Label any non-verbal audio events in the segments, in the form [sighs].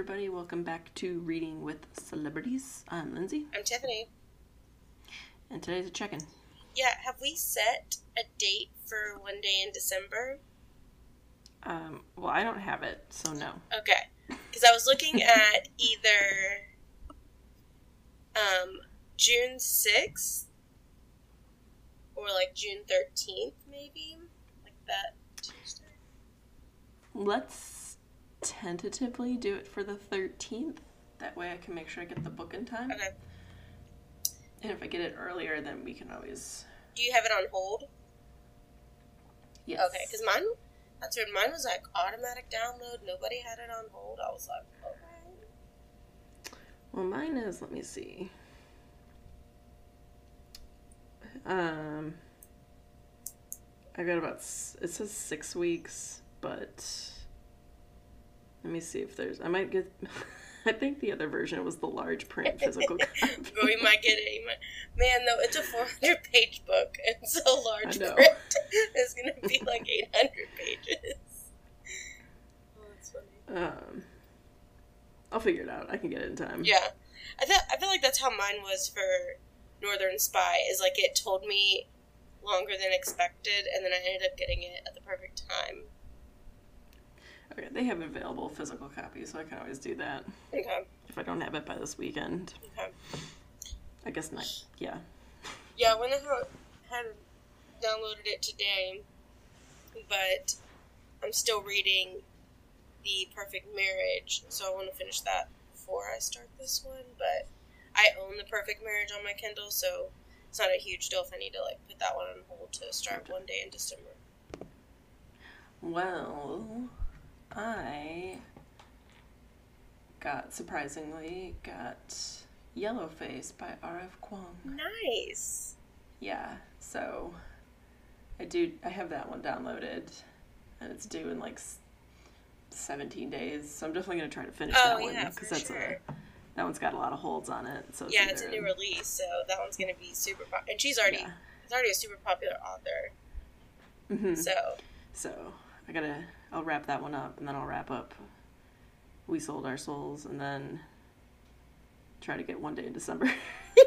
everybody. Welcome back to Reading with Celebrities. I'm Lindsey, I'm Tifani. and today's a check in. Yeah, have we set a date for one day in December? Um, well, I don't have it, so no. Okay. Because I was looking [laughs] at either um, June 6th or like June 13th, maybe? Like that Tuesday. Let's tentatively do it for the 13th. That way I can make sure I get the book in time. Okay. And if I get it earlier, then we can always. Do you have it on hold? Yes. Okay, because mine, that's weird. Mine was like automatic download. Nobody had it on hold. I was like, okay. Well, mine is, let me see. Um, I got about, it says six weeks, but let me see if there's, I might get, [laughs] I think the other version was the large print physical [laughs] copy. But we might get it. Might- Man, though, it's a 400 page book. [laughs] It's so large print. It's going to be like 800 pages. Oh, that's funny. Um, I'll figure it out. I can get it in time. Yeah. I, th- I feel like that's how mine was for Northern Spy, is like it told me longer than expected, and then I ended up getting it at the perfect time. Okay, they have available physical copies, so I can always do that Okay. if I don't have it by this weekend. Okay. I guess not. Yeah. Yeah, I went ahead had downloaded it today, but I'm still reading The Perfect Marriage, so I want to finish that before I start this one. But I own The Perfect Marriage on my Kindle, so it's not a huge deal if I need to like put that one on hold to start one day in December. Well, I got surprisingly got Yellowface by R.F. Kuang. Nice. Yeah, so I do. I have that one downloaded, and it's due in like seventeen days. So I'm definitely gonna try to finish Oh, that one yeah, for that's sure. a that one's got a lot of holds on it. So Yeah, it's a new release, so that one's gonna be super. pop- and she's already Yeah. it's already a super popular author. Mhm. So So I gotta. I'll wrap that one up, and then I'll wrap up. We sold our souls, and then try to get one day in December.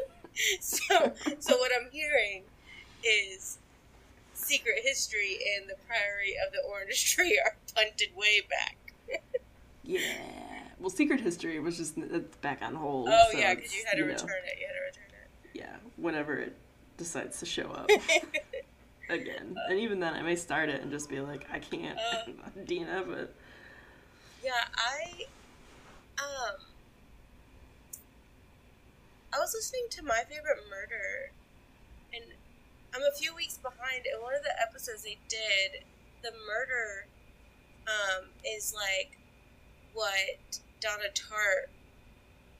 [laughs] so so what I'm hearing is secret history and the Priory of the Orange [laughs] Tree are punted way back. yeah. Well, Secret History was just it's back on hold. Oh so yeah, because you had to know, return it. You had to return Yeah, whenever it decides to show up it. [laughs] again, and even then, I may start it and just be like, I can't, Uh. [laughs] Dina, but yeah, I um I was listening to My Favorite Murder and I'm a few weeks behind and one of the episodes they did, the murder um is like what Donna Tartt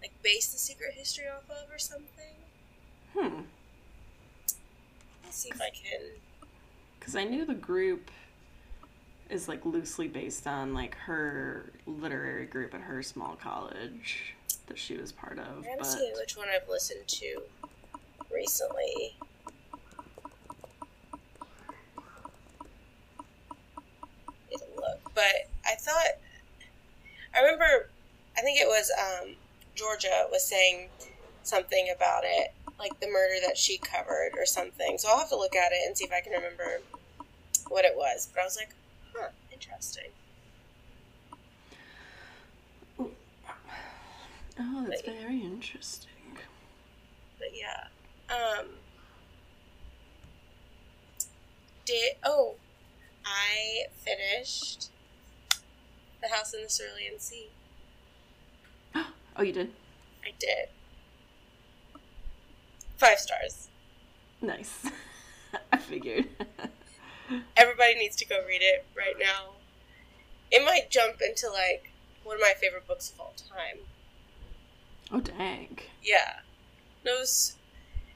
like based the secret history off of or something. hmm. Let's see if I can Because I knew the group is like loosely based on like her literary group at her small college that she was part of, I'm but see which one I've listened to recently. Look, but I thought I remember. I think it was um, Georgia was saying something about it, like the murder that she covered or something. So I'll have to look at it and see if I can remember what it was. But I was like, huh, interesting. oh, that's But- very interesting. But yeah. Um did oh I finished The House in the Cerulean Sea. Oh. [gasps] Oh, you did? I did. Five stars. Nice. [laughs] I figured. [laughs] Everybody needs to go read it right now. It might jump into like one of my favorite books of all time. oh, dang. Yeah. No, it was,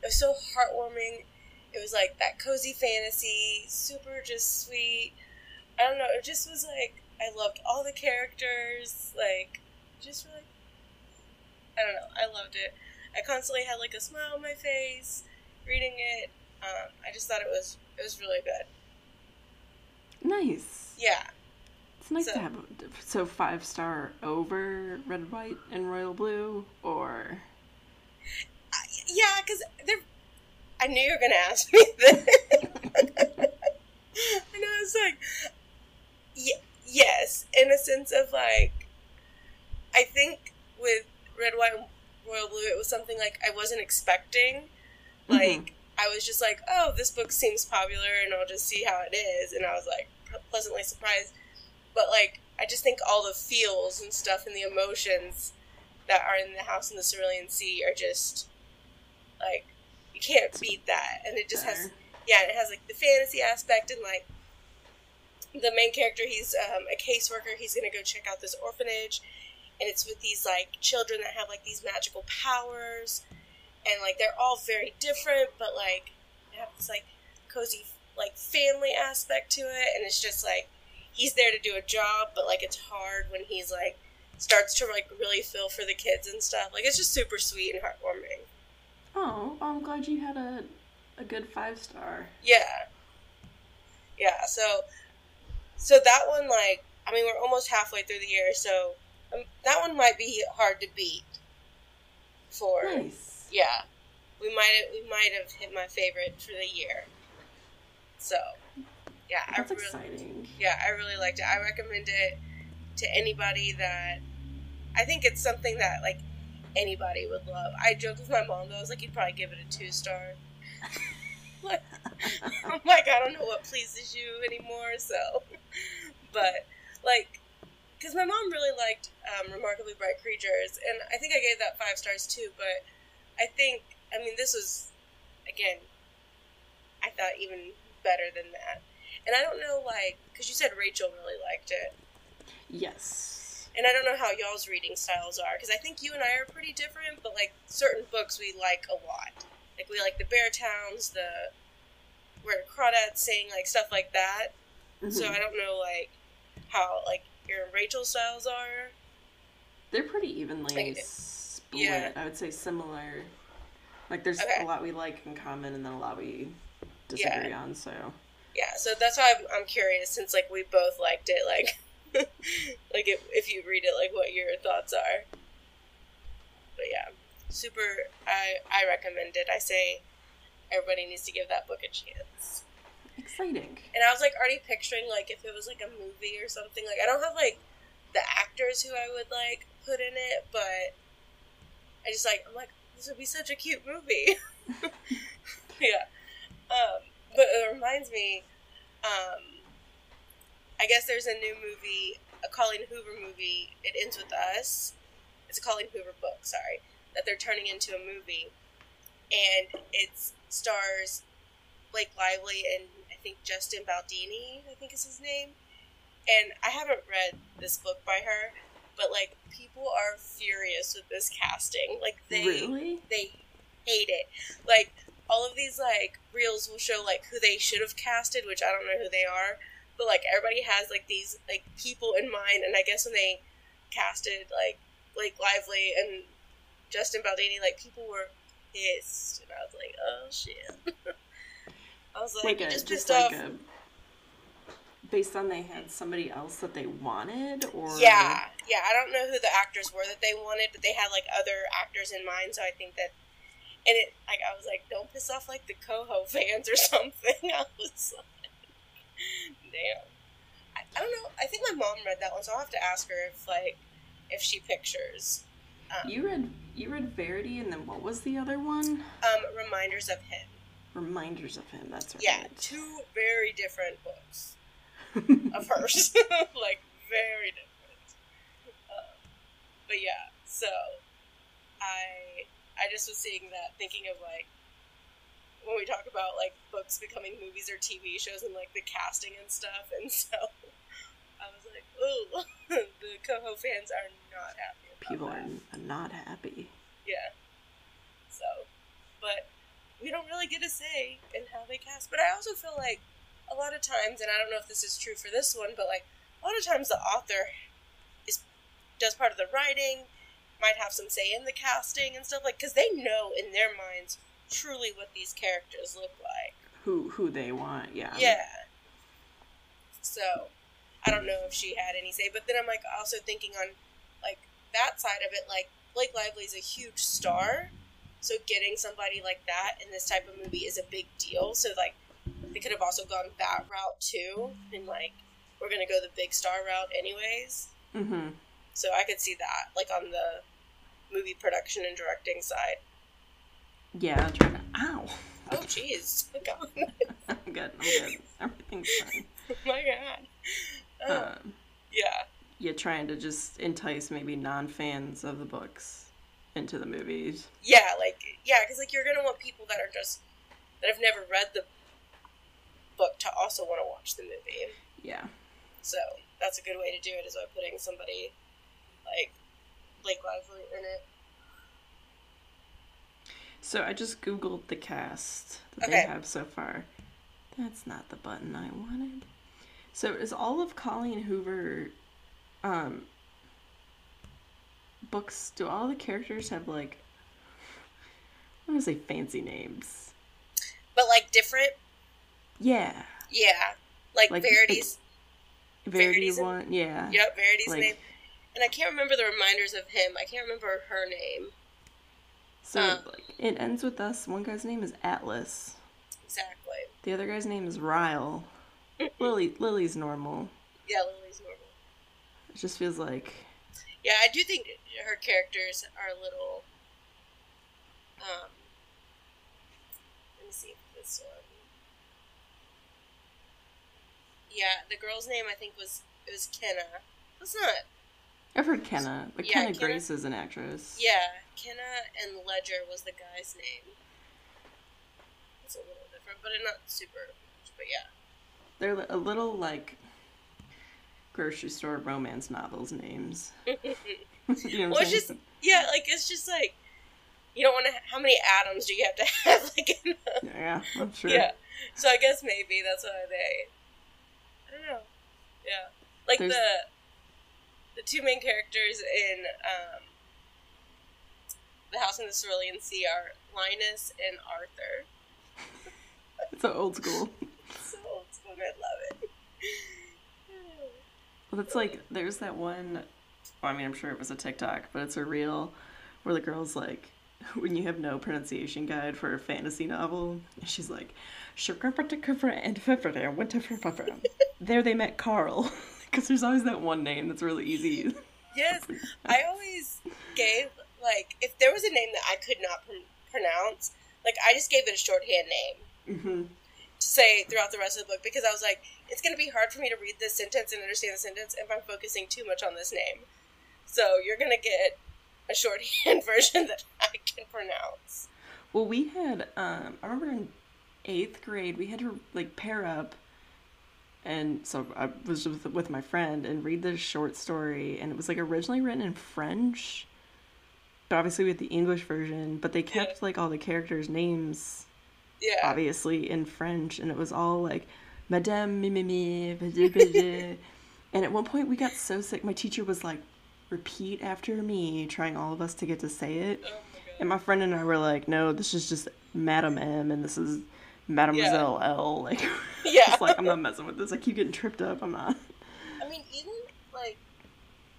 it was so heartwarming. It was like that cozy fantasy, super just sweet. I don't know, it just was like, I loved all the characters. Like, just really, I don't know, I loved it. I constantly had like a smile on my face reading it. Um, I just thought it was, it was really good. Nice. Yeah. It's nice So- to have a, so five star over red, white, and royal blue, or Yeah, because they're. I knew you were gonna ask me [laughs] that. and I was like, y- yes, in a sense of like, I think with red, white, royal blue, it was something like I wasn't expecting. Like, I was just like, oh, this book seems popular, and I'll just see how it is, and I was like pleasantly surprised. But like, I just think all the feels and stuff and the emotions that are in the House in the Cerulean Sea are just like you can't beat that, and it just has yeah, it has like the fantasy aspect and like the main character. He's um, a caseworker. He's gonna go check out this orphanage, and it's with these like children that have like these magical powers, and like they're all very different, but like they have this like cozy like family aspect to it, and it's just like he's there to do a job, but like it's hard when he's like starts to like really feel for the kids and stuff. Like it's just super sweet and heartwarming. Oh, I'm glad you had a a good five star. Yeah. Yeah, so so that one like I mean we're almost halfway through the year, so um, that one might be hard to beat. For Nice. yeah, we might we might have hit my favorite for the year. So yeah, That's I really exciting. yeah I really liked it. I recommend it to anybody that I think it's something that like anybody would love. I joked with my mom though. I was like, you'd probably give it a two star. [laughs] like, [laughs] I'm like, I don't know what pleases you anymore. So, [laughs] but like, because my mom really liked um, Remarkably Bright Creatures, and I think I gave that five stars too. But I think, I mean, this was again, I thought even better than that. And I don't know, like, because you said Rachel really liked it. Yes. And I don't know how y'all's reading styles are because I think you and I are pretty different, but like certain books we like a lot. Like we like the Bear Towns, the where Crawdads sing, like stuff like that. So Mhm. I don't know like how like your Rachel styles are. They're pretty evenly Like, split. yeah. I would say similar. Like there's Okay. a lot we like in common, and then a lot we disagree on. So Yeah, so that's why I'm, I'm curious since like we both liked it, like [laughs] like if, if you read it, like what your thoughts are. But yeah, super. I I recommend it. I say everybody needs to give that book a chance. Exciting. And I was like already picturing like if it was like a movie or something. Like I don't have like the actors who I would like put in it, but I just like I'm like this would be such a cute movie. [laughs] yeah. Um, but it reminds me, um, I guess there's a new movie, a Colleen Hoover movie. It ends with us. It's a Colleen Hoover book. Sorry, that they're turning into a movie, and it stars Blake Lively and think Justin Baldini, I think is his name. And I haven't read this book by her, but like people are furious with this casting. Like they really? they hate it. Like all of these like reels will show like who they should have casted, which I don't know who they are, but like everybody has like these like people in mind and I guess when they casted like Blake Lively and Justin Baldini, like people were pissed and I was like, Oh shit. [laughs] I was like, Like a just just like off a based on they had somebody else that they wanted, or Yeah, yeah. I don't know who the actors were that they wanted, but they had like other actors in mind. So I think that, and it like I was like, don't piss off like the Coho [laughs] fans or something. [laughs] I was like, damn. I, I don't know. I think my mom read that one, so I'll have to ask her if like if she pictures. Um, You read you read Verity, and then what was the other one? um, reminders of him. Reminders of him. That's right. Yeah, two very different books [laughs] of hers, [laughs] like very different. Um, but yeah, so I I just was seeing that, thinking of like when we talk about like books becoming movies or TV shows and like the casting and stuff, and so I was like, oh, [laughs] the Coho fans are not happy about People that. are not happy. Yeah. So, but we don't really get a say in how they cast. But I also feel like a lot of times, and I don't know if this is true for this one, but like a lot of times the author is does part of the writing, might have some say in the casting and stuff, like because they know in their minds truly what these characters look like. Who who they want? Yeah. Yeah. So, I don't know if she had any say. But then I'm like also thinking on like that side of it, like Blake Lively's a huge star, so getting somebody like that in this type of movie is a big deal. So like they could have also gone that route too, and like we're gonna go the big star route anyways. Mm-hmm. So I could see that like on the movie production and directing side. Yeah, I'm trying to. Ow. Oh jeez, [laughs] [laughs] I'm good. I'm good. Everything's fine. oh [laughs] my god. Oh, Um, yeah. you're trying to just entice maybe non-fans of the books into the movies. Yeah, like yeah, because like you're gonna want people that are just that have never read the book to also want to watch the movie. Yeah. So that's a good way to do it is by putting somebody like Blake Lively in it. So I just googled the cast that they have so far. That's not the button I wanted. So is all of Colleen Hoover um books do all the characters have like I want to say fancy names. But like different, Yeah. yeah. Like, Like, Verity's Verity Verity's in- one, yeah. Yep, Verity's Like- name. And I can't remember the reminders of him. I can't remember her name. So Uh. like it ends with us. One guy's name is Atlas. Exactly. The other guy's name is Ryle. Lily Lily's normal. Yeah, Lily's normal. It just feels like Yeah, I do think her characters are a little. Um, let me see this one. Yeah, the girl's name I think was it was Kenna. It's not. I've heard Kenna, but Yeah, Kenna, Kenna- Grace is an actress. Yeah, Kenna and Ledger was the guy's name. It's a little different, but not super much. But yeah, They're a little like grocery store romance novels names. [laughs] you know well, it's just yeah, like it's just like you don't want to. How many atoms do you have to [laughs] have? Like, in the, yeah, I'm sure. yeah. So I guess maybe that's why they. I don't know. Yeah, like There's- the the two main characters in um, the House in the Cerulean Sea are Linus and Arthur. [laughs] It's so old school. So old school, I love it. Well, it's like there's that one. Well, I mean, I'm sure it was a TikTok, but it's a reel where the girl's like, [laughs] when you have no pronunciation guide for a fantasy novel, she's like and [laughs] there they met Carl, [laughs] because there's always that one name that's really easy. Yes, I always gave like if there was a name that I could not pr- pronounce, like I just gave it a shorthand name hmm to say throughout the rest of the book because I was like, it's going to be hard for me to read this sentence and understand the sentence if I'm focusing too much on this name. So you're going to get a shorthand [laughs] version that I can pronounce. Well, we had, um, I remember in eighth grade, we had to like pair up, and so I was with, with my friend and read this short story, and it was like originally written in French, but obviously with the English version, but they kept like all the characters' names Yeah. obviously in French, and it was all like Madame Mimimi, [laughs] and at one point we got so sick, my teacher was like, repeat after me, trying all of us to get to say it. Oh my. And my friend and I were like, no, this is just Madame M and this is Mademoiselle L. Like, [laughs] Yeah. it's like, I'm not messing with this. I keep getting tripped up. I'm not. I mean, even like,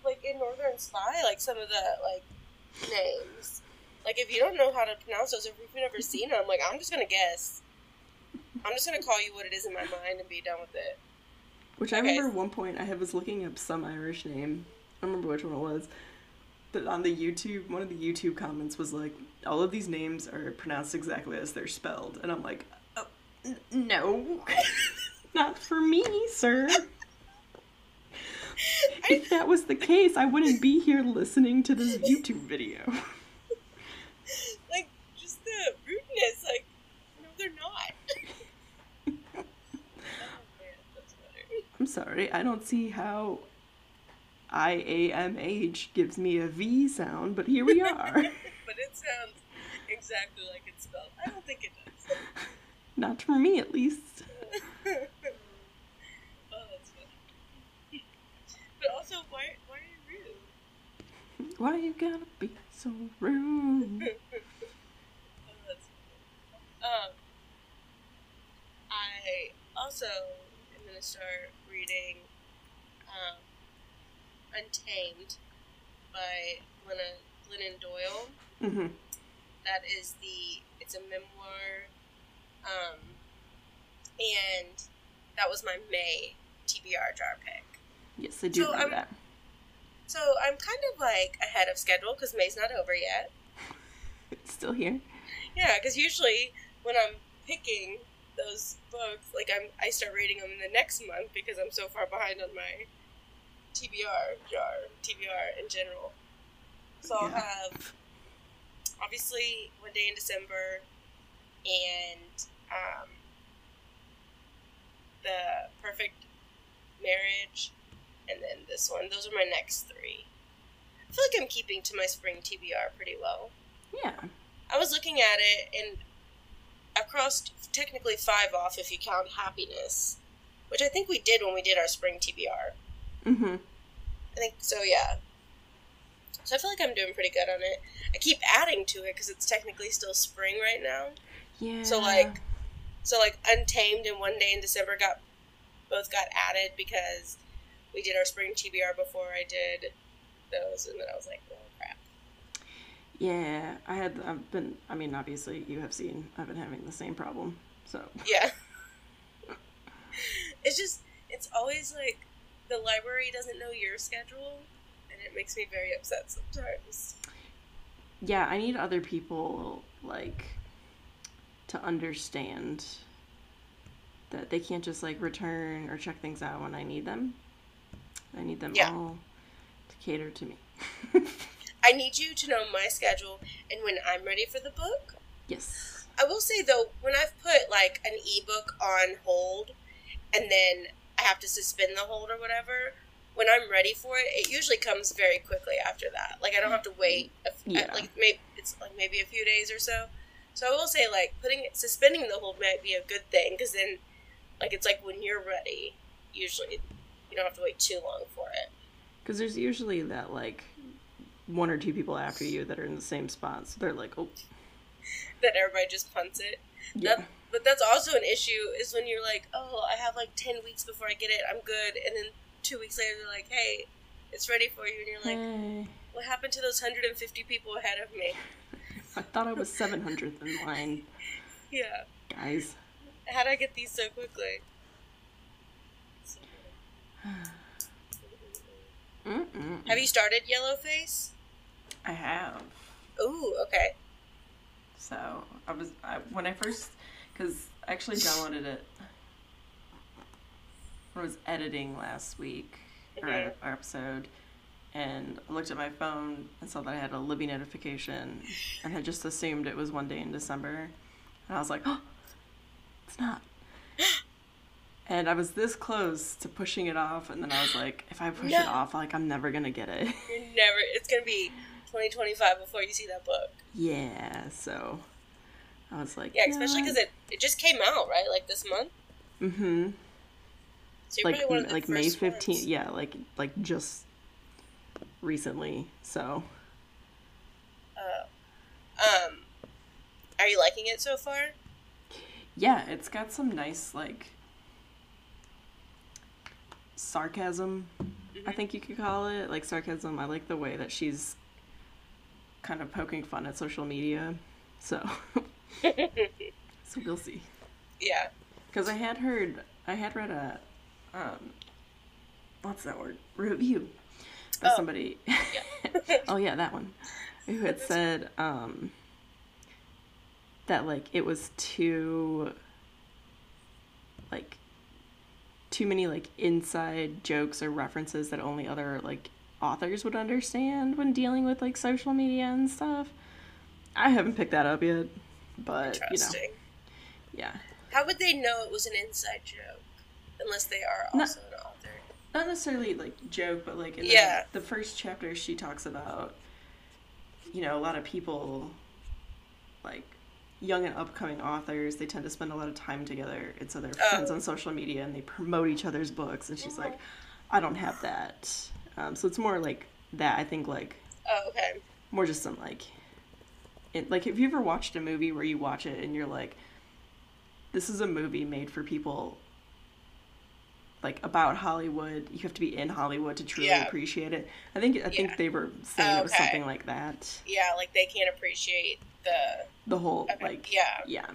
like in Northern Spy, like some of the like names, like if you don't know how to pronounce those, if you've never seen them, like I'm just gonna guess. I'm just gonna call you what it is in my mind and be done with it. Which I remember at one point I was looking up some Irish name. I don't remember which one it was. But on the YouTube, one of the YouTube comments was like, all of these names are pronounced exactly as they're spelled. And I'm like, oh, n- no. [laughs] Not for me, sir. [laughs] if that was the case, I wouldn't be here listening to this YouTube video. [laughs] Like just the rudeness, like no, they're not. oh man, that's funny. I'm sorry, I don't see how IAMH gives me a V sound, but here we [laughs] are. but it sounds exactly like it's spelled. I don't think it does. [laughs] Not for me, at least. [laughs] oh, that's funny. but also, why why are you rude? Why are you gotta be so rude? Oh, that's funny. Um, I also am gonna start reading Untamed by Glennon, Glennon Doyle. Mm-hmm. That is the it's a memoir, um, and that was my May TBR jar pick. Yes, I do So, remember I'm- that. So I'm kind of like ahead of schedule because May's not over yet. It's [laughs] still here. Yeah, because usually when I'm picking those books, like I'm, I start reading them in the next month because I'm so far behind on my TBR jar, TBR in general. So I'll have obviously one day in December, and um, the perfect marriage, and then this one. Those are my next three. I feel like I'm keeping to my spring TBR pretty well. Yeah. I was looking at it and I crossed technically five off if you count happiness, which I think we did when we did our spring TBR. Mm-hmm. I think so, yeah. So I feel like I'm doing pretty good on it. I keep adding to it because it's technically still spring right now. Yeah. So like, so like Untamed and One Day in December got both got added because we did our spring TBR before I did those, and then I was like, crap. Yeah, I had. I've been. I mean, obviously, you have seen. I've been having the same problem. So. Yeah. [laughs] it's just, it's always like the library doesn't know your schedule, and it makes me very upset sometimes. Yeah, I need other people like to understand that they can't just like return or check things out when I need them. I need them Yeah. all to cater to me. [laughs] I need you to know my schedule, and when I'm ready for the book. yes. I will say though, when I've put like an ebook on hold, and then I have to suspend the hold or whatever, when I'm ready for it, it usually comes very quickly after that. Like I don't have to wait. A, Yeah. Like maybe it's like maybe a few days or so. So I will say like putting suspending the hold might be a good thing because then, like it's like when you're ready, usually you don't have to wait too long for it. Because there's usually that like one or two people after you that are in the same spot, so they're like, oh, That everybody just punts it. yeah, That, but that's also an issue is when you're like, oh, I have like 10 weeks before I get it, I'm good. And then two weeks later, they're like, hey, it's ready for you. And you're like, hey, what happened to those 150 people ahead of me? I thought I was 700th in line, Yeah. guys. How'd I get these so quickly? [sighs] Have you started Yellowface? I have. Ooh, okay. So I was I, when I first because I actually [laughs] downloaded it. I was editing last week or Mhm. edit our episode, and I looked at my phone and saw that I had a Libby notification, and had just assumed it was one day in December, and I was like, oh, [gasps] it's not. [gasps] And I was this close to pushing it off, and then I was like, if I push it off, like I'm never gonna get it. You're never, it's going to be 2025 before you see that book. yeah, so I was like, Yeah, especially because it, it just came out, right? Like this month? Mm-hmm. So you're like one of the like May first fifteenth. ones. Yeah, like like just recently. So Uh, um, are you liking it so far? yeah, it's got some nice like sarcasm. I think you could call it like sarcasm. I like the way that she's kind of poking fun at social media. So [laughs] so we'll see. yeah. Because I had heard, I had read a, um, what's that word? Review by Oh, somebody. [laughs] oh yeah, that one. Who had said um, that like it was too, like, too many like inside jokes or references that only other like authors would understand when dealing with like social media and stuff. I haven't picked that up yet, but you know, yeah. How would they know it was an inside joke? Unless they are No- also an author. not necessarily like joke, but like in Yeah. the, the first chapter, she talks about, you know, a lot of people, like young and upcoming authors, they tend to spend a lot of time together, and so they're Oh. friends on social media and they promote each other's books. And she's like, oh. I don't have that. Um, so it's more like that. I think like Oh, okay. more just some like, it, like have you ever watched a movie where you watch it and you're like, this is a movie made for people like about Hollywood. You have to be in Hollywood to truly Yeah. appreciate it. I think I think they were saying it was Okay. something like that. Yeah, like they can't appreciate the The whole Okay, like yeah. yeah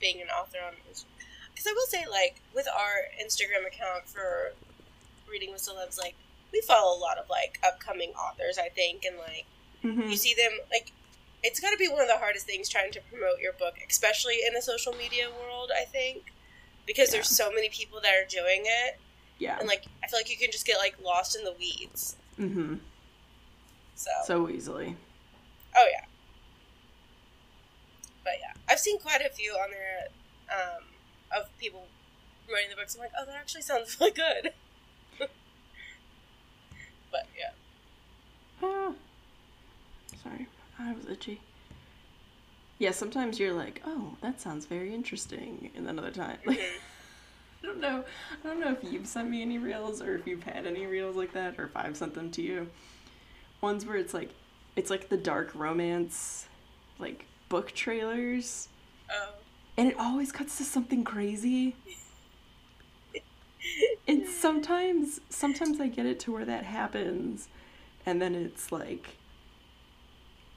being an author on because I will say like with our Instagram account for reading with celebs like we follow a lot of like upcoming authors I think and like Mhm. you see them like it's got to be one of the hardest things trying to promote your book especially in the social media world I think because there's so many people that are doing it yeah. and like I feel like you can just get like lost in the weeds. Mm-hmm. so, so easily. oh yeah. But yeah I've seen quite a few on there um, of people writing the books. I'm like oh that actually sounds [laughs] really good but yeah Ah. Sorry, I was itchy. Yeah, sometimes you're like, oh, that sounds very interesting, and then other time, like. [laughs] I don't know, I don't know if you've sent me any reels or if you've had any reels like that, or if I've sent them to you. Ones where it's like, it's like the dark romance, like book trailers, oh and it always cuts to something crazy. [laughs] And sometimes, sometimes I get it to where that happens, and then it's like,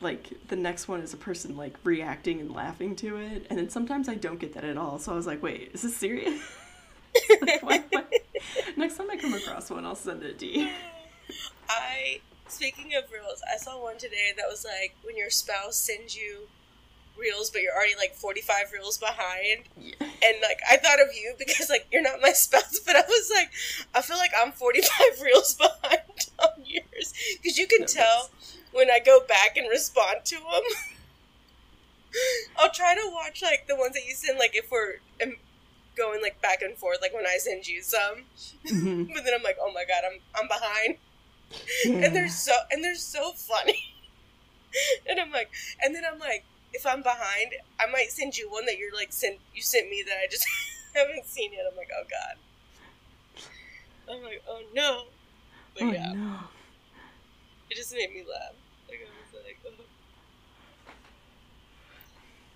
like the next one is a person like reacting and laughing to it, and then sometimes I don't get that at all. So I was like, wait, is this serious? [laughs] Like, Next time I come across one, I'll send it to you. I speaking of reels, I saw one today that was like when your spouse sends you reels, but you're already like 45 reels behind. Yeah. And like I thought of you because like you're not my [laughs] spouse, but I was like, I feel like I'm 45 [laughs] reels behind on yours because you can No, tell when I go back and respond to them. [laughs] I'll try to watch like the ones that you send, like if we're um, going like back and forth, like when I send you some. Mhm. But then I'm like, oh my god, I'm I'm behind and they're so and they're so funny. and I'm like, and then I'm like, if I'm behind, I might send you one that you're like sent you sent me that I just [laughs] haven't seen yet. I'm like, oh god. I'm like, oh no. But oh yeah, no. it just made me laugh. Like I was like, oh.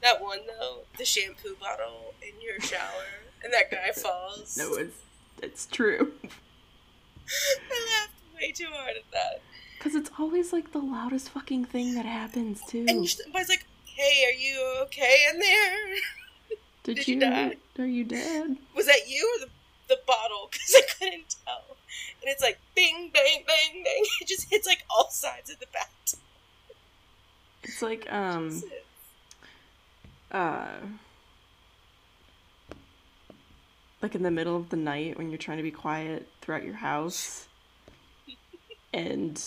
That one though, the shampoo bottle in your shower, and that guy falls. No, it's it's true. [laughs] I laughed way too hard at that. Cause it's always like the loudest fucking thing that happens too. And somebody's like, "Hey, are you okay in there? [laughs] Did, did you? you die? Are you dead? Was that you or the, the bottle? [laughs] Because I couldn't tell." And it's like, bing, bang, bang, bang. [laughs] It just hits like all sides of the bat. It's like um uh like in the middle of the night when you're trying to be quiet throughout your house and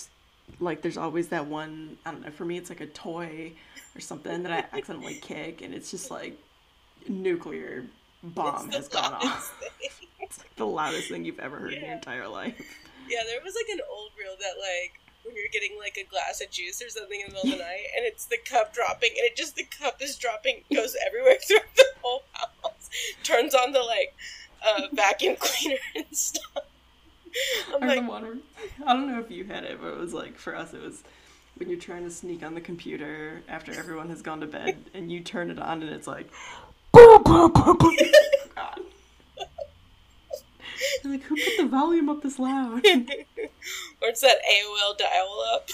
like there's always that one I don't know for me it's like a toy or something that I accidentally [laughs] kick and it's just like nuclear bomb has gone off. [laughs] It's like the loudest thing you've ever heard in your entire life. Yeah, there was like an old reel that like when you're getting like a glass of juice or something in the middle of the [laughs] night, and it's the cup dropping, and it just the cup is dropping, goes everywhere through the whole house, turns on the like uh, vacuum cleaner and stuff. [laughs] I'm Or like, the one where, I don't know if you had it, but it was like for us, it was when you're trying to sneak on the computer after everyone has gone to bed, [laughs] and you turn it on, and it's like, [laughs] God. You're like, who put the volume up this loud? or it's that AOL dial up.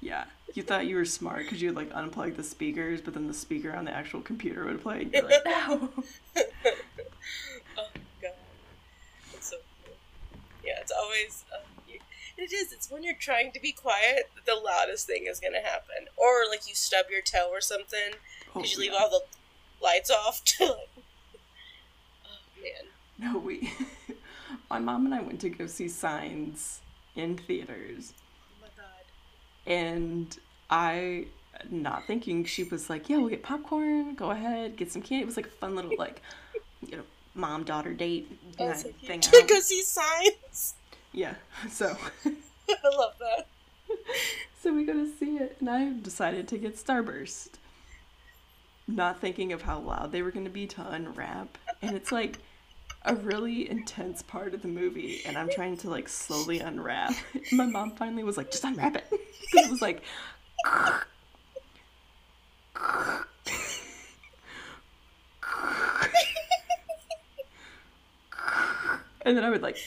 yeah, you thought you were smart because you would like unplug the speakers, but then the speaker on the actual computer would play. And you're like, no. Oh god, that's so cool. Yeah, it's always. Uh, it is. It's when you're trying to be quiet that the loudest thing is gonna happen, or like you stub your toe or something Oh, because you leave yeah. all the lights off. [laughs] To like, oh man. No, we. [laughs] My mom and I went to go see Signs in theaters. Oh my god. and I, not thinking, she was like, "Yeah, we'll get popcorn. Go ahead, get some candy." It was like a fun little like, you know, mom daughter date thing. To [laughs] go see signs. Yeah, [laughs] so [laughs] I love that. so we go to see it, and I decided to get Starburst, not thinking of how loud they were going to be to unwrap, and it's like a really intense part of the movie, and I'm trying to like slowly unwrap. My mom finally was like, "Just unwrap it," because it was like. And then I would like,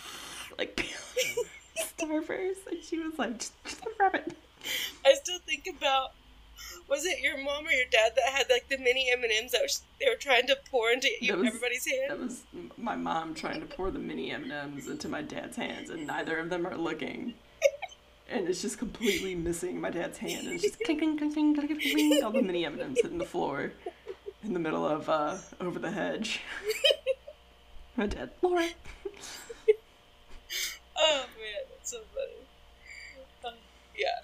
[laughs] like, [laughs] Starburst, and she was like, just, just grab it. I still think about was it your mom or your dad that had like the mini M and M's that was, they were trying to pour into was, everybody's hand? That was my mom trying to pour the mini M and M's into my dad's hands, and neither of them are looking. and it's just completely missing my dad's hand, and it's just clink clink clink clink clink clink. All the mini M and M's hitting the floor, in the middle of uh, over the hedge. [laughs] my dad, Laura. [laughs] oh man, that's so funny. Uh, yeah.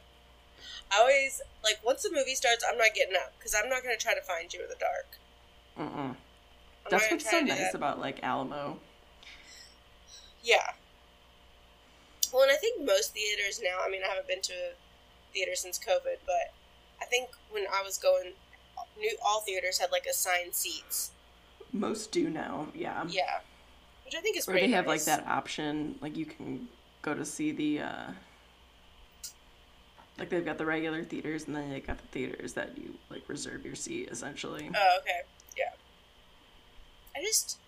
I always like once the movie starts, I'm not getting up because I'm not gonna try to find you in the dark. Mm-mm. That's what's so nice that. about like Alamo. Yeah. Well, and I think most theaters now. I mean, I haven't been to a theater since COVID, but I think when I was going, new all theaters had like assigned seats. Most do now, yeah. Yeah, which I think is. Or they have nice. like that option, like you can go to see the. uh like they've got the regular theaters, and then they got the theaters that you like reserve your seat essentially. Oh, okay, yeah. I just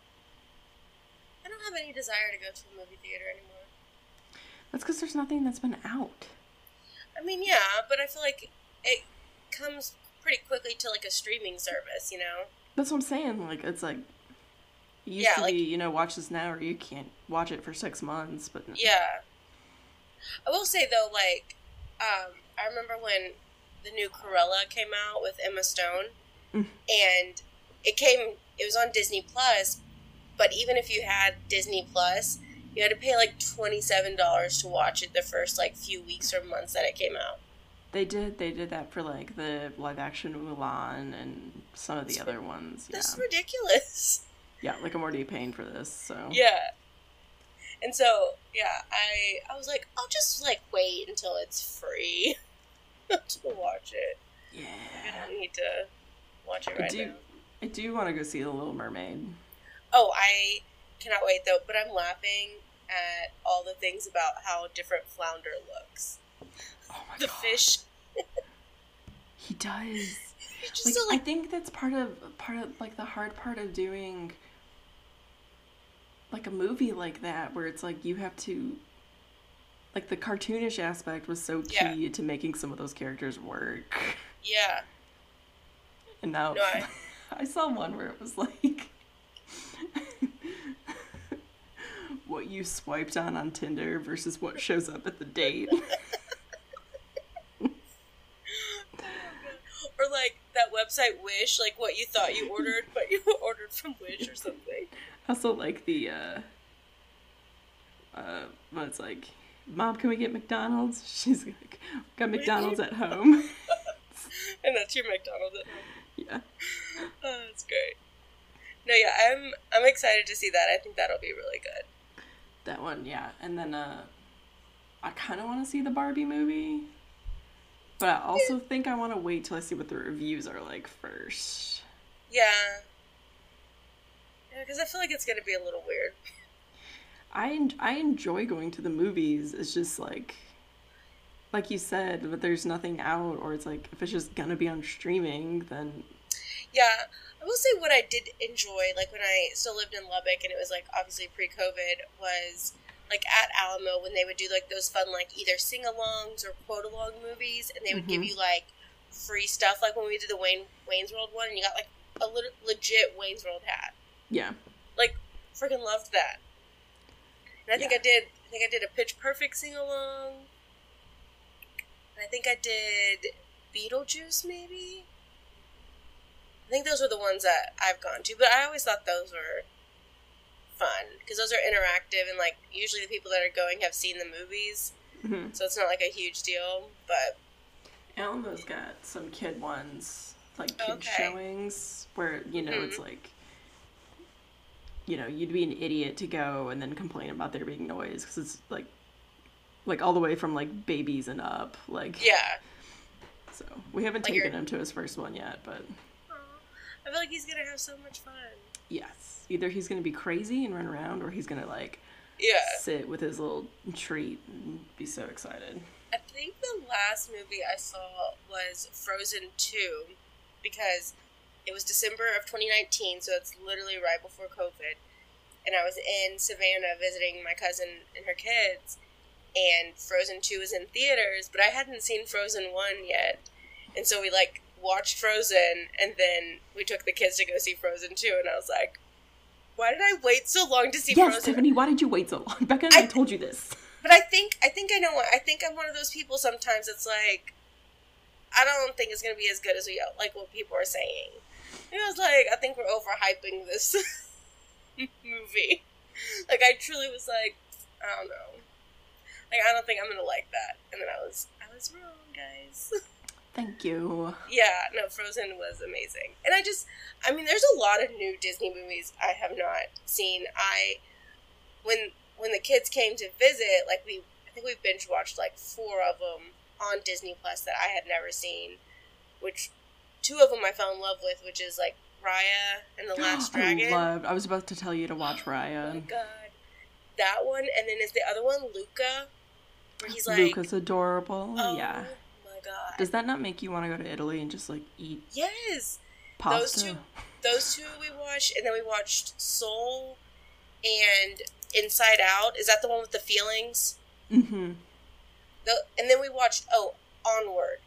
I don't have any desire to go to a movie theater anymore. That's because there's nothing that's been out. I mean, yeah, but I feel like it comes pretty quickly to like a streaming service, you know. That's what I'm saying. Like it's like it used yeah, to like, be, you know, watch this now or you can't watch it for six months. But yeah, I will say though, like um, I remember when the new Cruella came out with Emma Stone, mm. and it came. It was on Disney Plus, but even if you had Disney Plus, you had to pay like twenty seven dollars to watch it the first like few weeks or months that it came out. They did. They did that for like the live action Mulan and some of the other ones. Yeah. That's ridiculous. Yeah, like I'm already paying for this, so yeah. And so, yeah, I I was like, I'll just like wait until it's free [laughs] to watch it. Yeah. I don't need to watch it right I do, now. I do want to go see The Little Mermaid. Oh, I cannot wait though, but I'm laughing at all the things about how different Flounder looks. Oh my the God. fish. he does. [laughs] Like, so, like, I think that's part of part of like the hard part of doing like a movie like that where it's like you have to like the cartoonish aspect was so key yeah. to making some of those characters work. Yeah. [laughs] And now no, I... [laughs] I saw one where it was like [laughs] what you swiped on on Tinder versus what shows up at the date. or like that website Wish, like what you thought you ordered, but you ordered from Wish or something also like the uh uh when it's like mom can we get mcdonald's? [laughs] She's like got mcdonald's at home. [laughs] [laughs] And that's your mcdonald's at home. Yeah. Oh that's great. No yeah i'm i'm excited to see that. I think that'll be really good. That one yeah. And then uh i kind of want to see the barbie movie but i also think i want to wait till i see what the reviews are like first. Yeah because I feel like it's going to be a little weird. I I enjoy going to the movies. It's just like like you said, but there's nothing out or it's like if it's just going to be on streaming, then Yeah. I will say what I did enjoy like when I still lived in Lubbock and it was like obviously pre-COVID was like at Alamo when they would do like those fun like either sing-alongs or quote-along movies and they would mm-hmm. give you like free stuff like when we did the Wayne Wayne's World one and you got like a legit Wayne's World hat. Yeah. Like, freaking loved that. And I think yeah. I did. I think I did a Pitch Perfect sing along. And I think I did Beetlejuice, maybe. I think those were the ones that I've gone to, but I always thought those were fun because those are interactive and like usually the people that are going have seen the movies, mm-hmm. so it's not like a huge deal. But Alamo's got some kid ones, like kid okay. showings, where you know mm-hmm. it's like you know, you'd be an idiot to go and then complain about there being noise because it's like, like all the way from like babies and up. Like, yeah. So we haven't like taken him to his first one yet, but. I feel like he's gonna have so much fun. Yes, either he's gonna be crazy and run around, or he's gonna like, yeah, sit with his little treat and be so excited. I think the last movie I saw was Frozen Two, because it was December of 2019, so it's literally right before COVID. and I was in Savannah visiting my cousin and her kids, and Frozen 2 was in theaters, but I hadn't seen Frozen 1 yet. And so we like watched Frozen and then we took the kids to go see Frozen 2 and I was like, why did I wait so long to see yes, Frozen? Tifani, why did you wait so long? [laughs] Becca and I, I- told you this. But I think I think I know what I think I'm one of those people sometimes it's like I don't think it's gonna be as good as we like what people are saying. And I was like, I think we're overhyping this [laughs] movie. Like I truly was like, I don't know. Like I don't think I'm gonna like that. And then I was I was wrong, guys. [laughs] Thank you. yeah, no, Frozen was amazing. And I just I mean there's a lot of new Disney movies I have not seen. I when when the kids came to visit, like we I think we binge watched like four of them on Disney Plus that I had never seen, which two of them I fell in love with, which is like Raya and the Last [gasps] Dragon. I loved. I was about to tell you to watch [gasps] Oh my Raya. god, that one, and then is the other one Luca, where he's like, Luca's adorable. oh yeah. my god, Does that not make you want to go to Italy and just like eat yes. pasta? Those two- those two we watched, and then we watched Soul and Inside Out. Is that the one with the feelings? Mm-hmm. The, and then we watched oh Onward.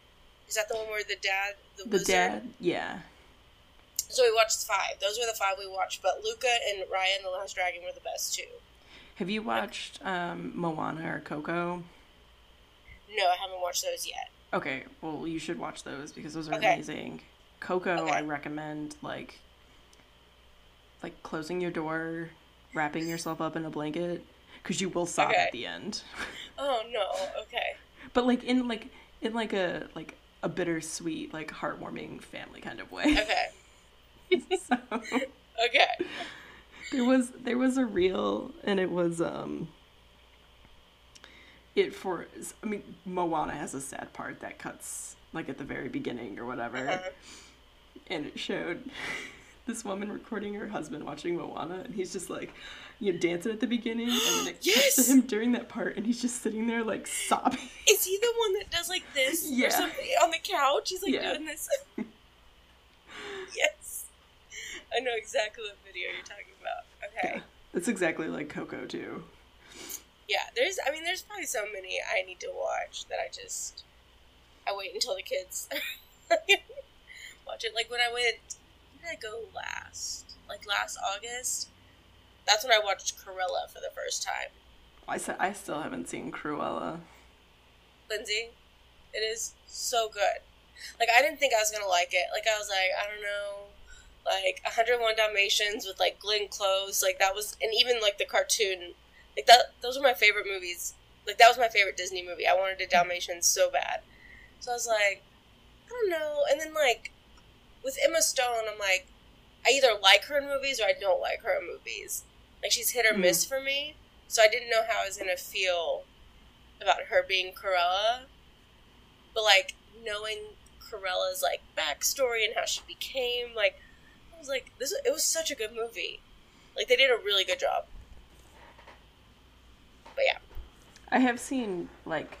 Is that the one where the dad, the, The dad. Yeah. So we watched five. Those were the five we watched. But Luca and Raya, the Last Dragon were the best two. Have you watched um, Moana or Coco? No, I haven't watched those yet. Okay, well you should watch those because those are Okay. amazing. Coco, Okay. I recommend like like closing your door, wrapping yourself up in a blanket because you will sob Okay. at the end. [laughs] Oh no. Okay. but like in like in like a like a bittersweet, like heartwarming family kind of way. Okay. [laughs] so Okay. there was there was a reel and it was um it for I mean Moana has a sad part that cuts like at the very beginning or whatever. Uh-huh. and it showed [laughs] this woman recording her husband watching Moana, and he's just like, you know, dancing at the beginning, and then it cuts to him during that part, and he's just sitting there like sobbing. Is he the one that does like this Yeah. or something on the couch? He's like Yeah. doing this. [laughs] yes. I know exactly what video you're talking about. Okay. Yeah, that's exactly like Coco too. Yeah, there's. I mean, there's probably so many I need to watch that I just. I wait until the kids [laughs] watch it. Like when I went, when did I go last? Like last August. That's when I watched Cruella for the first time. I said I still haven't seen Cruella. Lindsey, it is so good. Like I didn't think I was gonna like it. Like I was like, I don't know, like 101 Dalmatians with like Glenn Close. Like that was, and even like the cartoon. Like that, those were my favorite movies. Like that was my favorite Disney movie. I wanted a Dalmatian so bad. So I was like, I don't know. And then like with Emma Stone, I'm like, I either like her in movies or I don't like her in movies. Like she's hit or Mm. miss for me. So I didn't know how I was gonna feel about her being Cruella. But like knowing Cruella's like backstory and how she became, like I was like, this it was such a good movie. Like they did a really good job. But yeah. I have seen like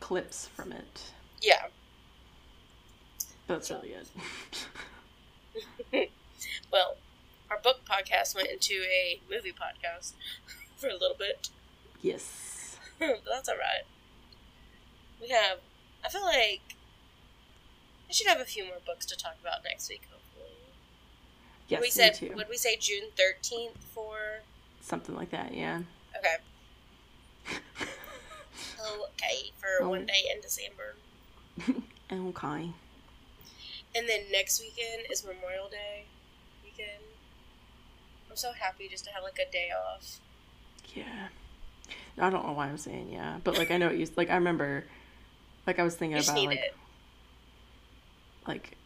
clips from it, Yeah. that's really good. [laughs] [laughs] Well, our book podcast went into a movie podcast [laughs] for a little bit. yes. [laughs] but that's alright. We have I feel like I should have a few more books to talk about next week, hopefully. Yes, we said too. would we say June thirteenth for Something like that, yeah. Okay. [laughs] Okay, for Oh. one day in December. Oh, okay. And then next weekend is Memorial Day weekend. I'm so happy just to have like a day off. Yeah. I don't know why I'm saying yeah, but like I know it used like I remember like I was thinking about like it. like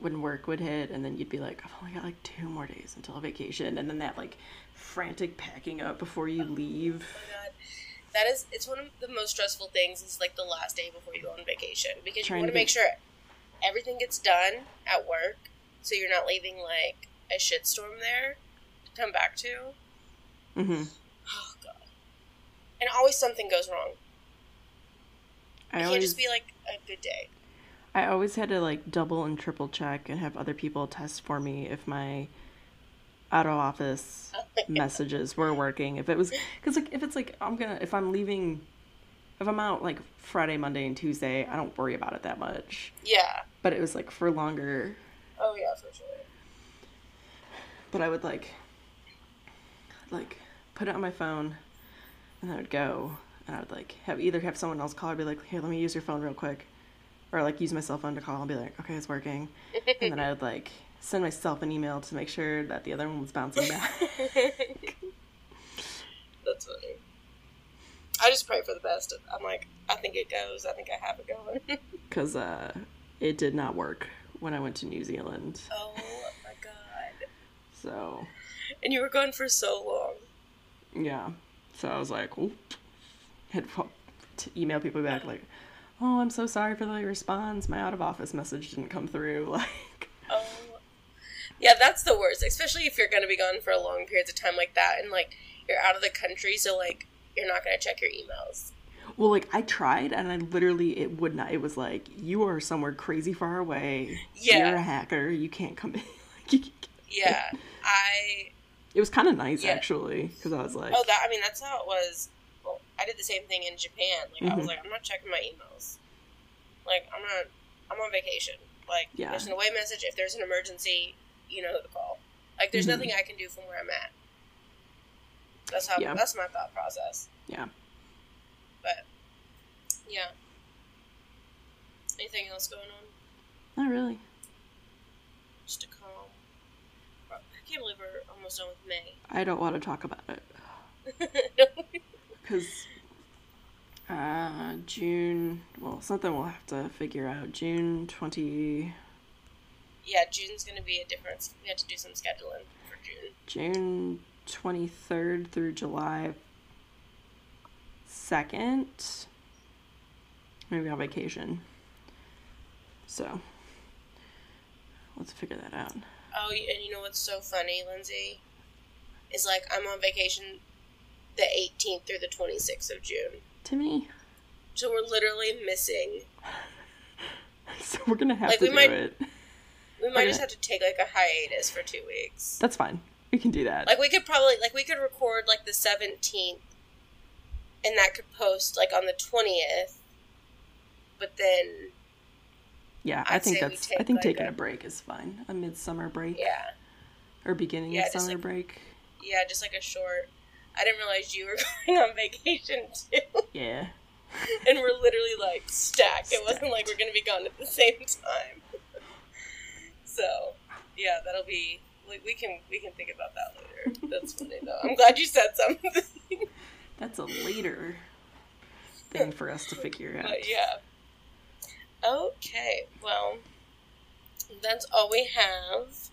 when work would hit and then you'd be like I've only got like two more days until vacation and then that like frantic packing up before you leave. Oh my god. That is it's one of the most stressful things is like the last day before you go on vacation. Because Trying you want to to make sure everything gets done at work so you're not leaving like a shitstorm there come back to. Mm-hmm. Oh god. And always something goes wrong. I It can't just be like a good day. I always had to like double and triple check and have other people test for me if my out of office [laughs] messages were working. If it was because like if it's like I'm gonna if I'm leaving, if I'm out like Friday, Monday, and Tuesday, I don't worry about it that much. Yeah. But it was like for longer. Oh yeah, for sure. But I would like like put it on my phone, and I would go, and I would like have either have someone else call or be like, here, let me use your phone real quick, or like use my cell phone to call and be like, okay, it's working, and then I would like send myself an email to make sure that the other one was bouncing back. [laughs] That's funny. I just pray for the best. I'm like, I think it goes. I think I have it going. [laughs] because uh, it did not work when I went to New Zealand. oh my god. So And you were gone for so long. yeah, so I was like, Oop. had to email people back like, "Oh, I'm so sorry for the response. My out of office message didn't come through." [laughs] Like, Oh. Yeah, that's the worst, especially if you're going to be gone for a long periods of time like that and like you're out of the country, so like you're not going to check your emails. well, like I tried and I literally it would not. It was like you are somewhere crazy far away. Yeah. you're a hacker. You can't come in. [laughs] like, you can't Yeah. I It was kind of nice Yeah. actually because I was like, Oh, that I mean that's how it was. Well, I did the same thing in Japan. Like I was Mhm. like I'm not checking my emails. Like I'm not I'm on vacation. Like Yeah. there's an away message if there's an emergency, you know who to call. Like there's Mhm. nothing I can do from where I'm at. That's how Yeah. that's my thought process. yeah. But yeah. Anything else going on? Not really. Just a can't believe we're almost done with May. I don't want to talk about it. [laughs] no. Because uh, June, well, something we'll have to figure out. June 20, Yeah, June's gonna be a difference. We have to do some scheduling for June. June 23rd through July 2nd. Maybe on vacation. So, let's figure that out. Oh, and you know what's so funny, Lindsey? Is like I'm on vacation the 18th through the 26th of June. Timmy, So we're literally missing. [laughs] so we're gonna have Like, to we do might- it. We might Okay. just have to take like a hiatus for two weeks. That's fine. We can do that. Like we could probably like we could record like the 17th, and that could post like on the 20th. But then, yeah, I I'd think that's. I think like, taking a- a break is fine. A midsummer break yeah, or beginning Yeah, of summer like- break. yeah, just like a short. I didn't realize you were [laughs] going on vacation too, Yeah. and we're literally like stacked. It wasn't like we're gonna be gone at the same time. so, yeah, that'll be. We, we can we can think about that later. That's funny though. I'm glad you said something. That's a later [laughs] thing for us to figure out. But yeah. Okay, well, that's all we have.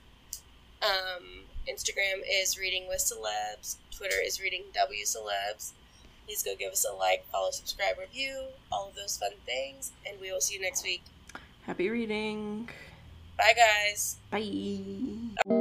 Um, Instagram is reading with celebs. Twitter is reading W celebs. Please go give us a like, follow, subscribe, review, all of those fun things, and we will see you next week. Happy reading. Bye, guys. Bye.